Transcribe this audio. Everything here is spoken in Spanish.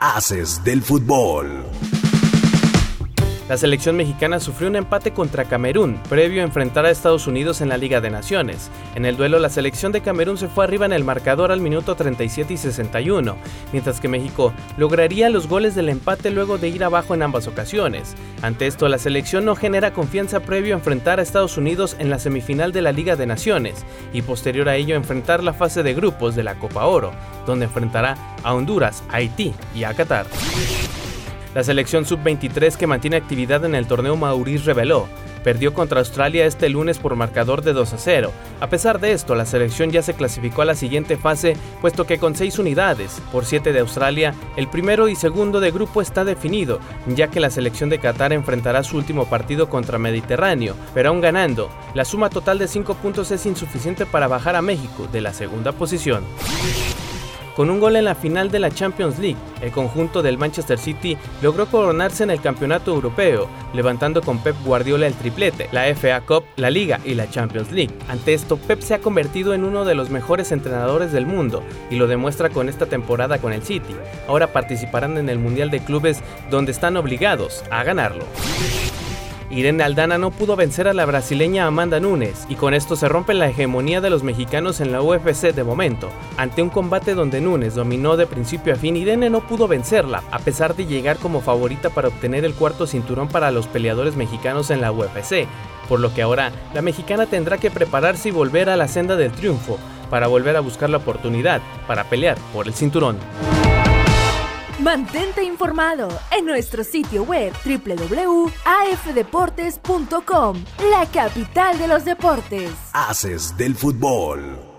Haces del fútbol. La selección mexicana sufrió un empate contra Camerún, previo a enfrentar a Estados Unidos en la Liga de Naciones. En el duelo, la selección de Camerún se fue arriba en el marcador al minuto 37 y 61, mientras que México lograría los goles del empate luego de ir abajo en ambas ocasiones. Ante esto, la selección no genera confianza previo a enfrentar a Estados Unidos en la semifinal de la Liga de Naciones y posterior a ello enfrentar la fase de grupos de la Copa Oro, donde enfrentará a Honduras, Haití y a Qatar. La selección sub-23 que mantiene actividad en el torneo Maurice reveló, perdió contra Australia este lunes por marcador de 2 a 0. A pesar de esto, la selección ya se clasificó a la siguiente fase, puesto que con 6 unidades, por 7 de Australia, el primero y segundo de grupo está definido, ya que la selección de Qatar enfrentará su último partido contra Mediterráneo, pero aún ganando. La suma total de 5 puntos es insuficiente para bajar a México de la segunda posición. Con un gol en la final de la Champions League, el conjunto del Manchester City logró coronarse en el campeonato europeo, levantando con Pep Guardiola el triplete, la FA Cup, la Liga y la Champions League. Ante esto, Pep se ha convertido en uno de los mejores entrenadores del mundo y lo demuestra con esta temporada con el City. Ahora participarán en el Mundial de Clubes donde están obligados a ganarlo. Irene Aldana no pudo vencer a la brasileña Amanda Nunes y con esto se rompe la hegemonía de los mexicanos en la UFC de momento. Ante un combate donde Nunes dominó de principio a fin, Irene no pudo vencerla, a pesar de llegar como favorita para obtener el cuarto cinturón para los peleadores mexicanos en la UFC, por lo que ahora la mexicana tendrá que prepararse y volver a la senda del triunfo para volver a buscar la oportunidad para pelear por el cinturón. Mantente informado en nuestro sitio web www.afdeportes.com, la capital de los deportes. Haces del fútbol.